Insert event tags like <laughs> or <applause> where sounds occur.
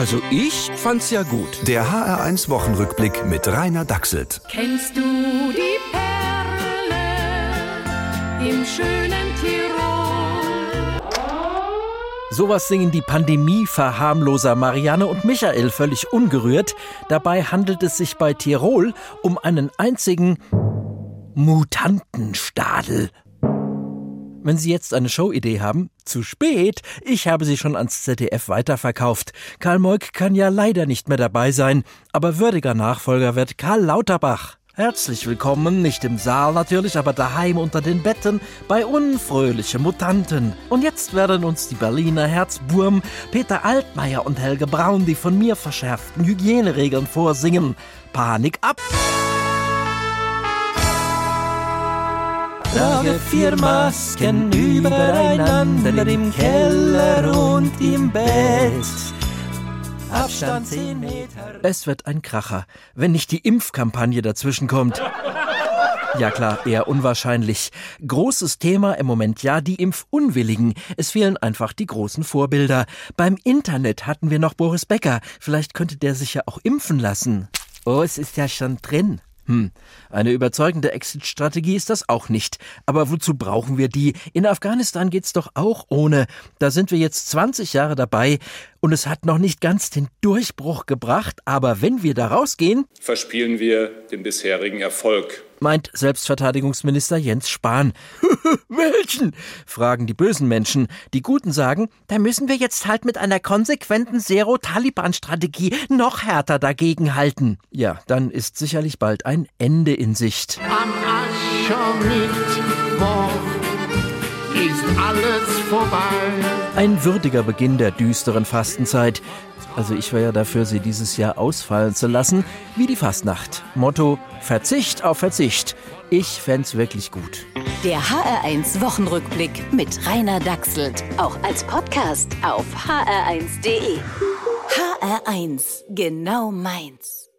Also ich fand's ja gut. Der HR1 Wochenrückblick mit Rainer Dachselt. Kennst du die Perle im schönen Tirol? Sowas singen die Pandemie-Verharmloser Marianne und Michael völlig ungerührt. Dabei handelt es sich bei Tirol um einen einzigen Mutantenstadel. Wenn Sie jetzt eine Showidee haben, zu spät. Ich habe sie schon ans ZDF weiterverkauft. Karl Moik kann ja leider nicht mehr dabei sein, aber würdiger Nachfolger wird Karl Lauterbach. Herzlich willkommen, nicht im Saal natürlich, aber daheim unter den Betten bei unfröhliche Mutanten. Und jetzt werden uns die Berliner Herzburm Peter Altmaier und Helge Braun die von mir verschärften Hygieneregeln vorsingen. Panik ab! Trage vier Masken übereinander im Keller und im Bett. Abstand 10 Meter. Es wird ein Kracher, wenn nicht die Impfkampagne dazwischen kommt. Ja klar, eher unwahrscheinlich. Großes Thema im Moment ja die Impfunwilligen. Es fehlen einfach die großen Vorbilder. Beim Internet hatten wir noch Boris Becker. Vielleicht könnte der sich ja auch impfen lassen. Oh, es ist ja schon drin. Hm, eine überzeugende Exit-Strategie ist das auch nicht. Aber wozu brauchen wir die? In Afghanistan geht's doch auch ohne. Da sind wir jetzt 20 Jahre dabei und es hat noch nicht ganz den Durchbruch gebracht. Aber wenn wir da rausgehen, verspielen wir den bisherigen Erfolg meint Selbstverteidigungsminister Jens Spahn. <laughs> Welchen? fragen die bösen Menschen. Die Guten sagen, da müssen wir jetzt halt mit einer konsequenten Zero-Taliban-Strategie noch härter dagegenhalten. Ja, dann ist sicherlich bald ein Ende in Sicht. Am Aschermittwoch ist alles vorbei. Ein würdiger Beginn der düsteren Fastenzeit. Also ich wäre ja dafür, sie dieses Jahr ausfallen zu lassen, wie die Fastnacht. Motto Verzicht auf Verzicht. Ich fänd's wirklich gut. Der HR1 Wochenrückblick mit Rainer Dachselt. Auch als Podcast auf hr1.de. HR1, genau meins.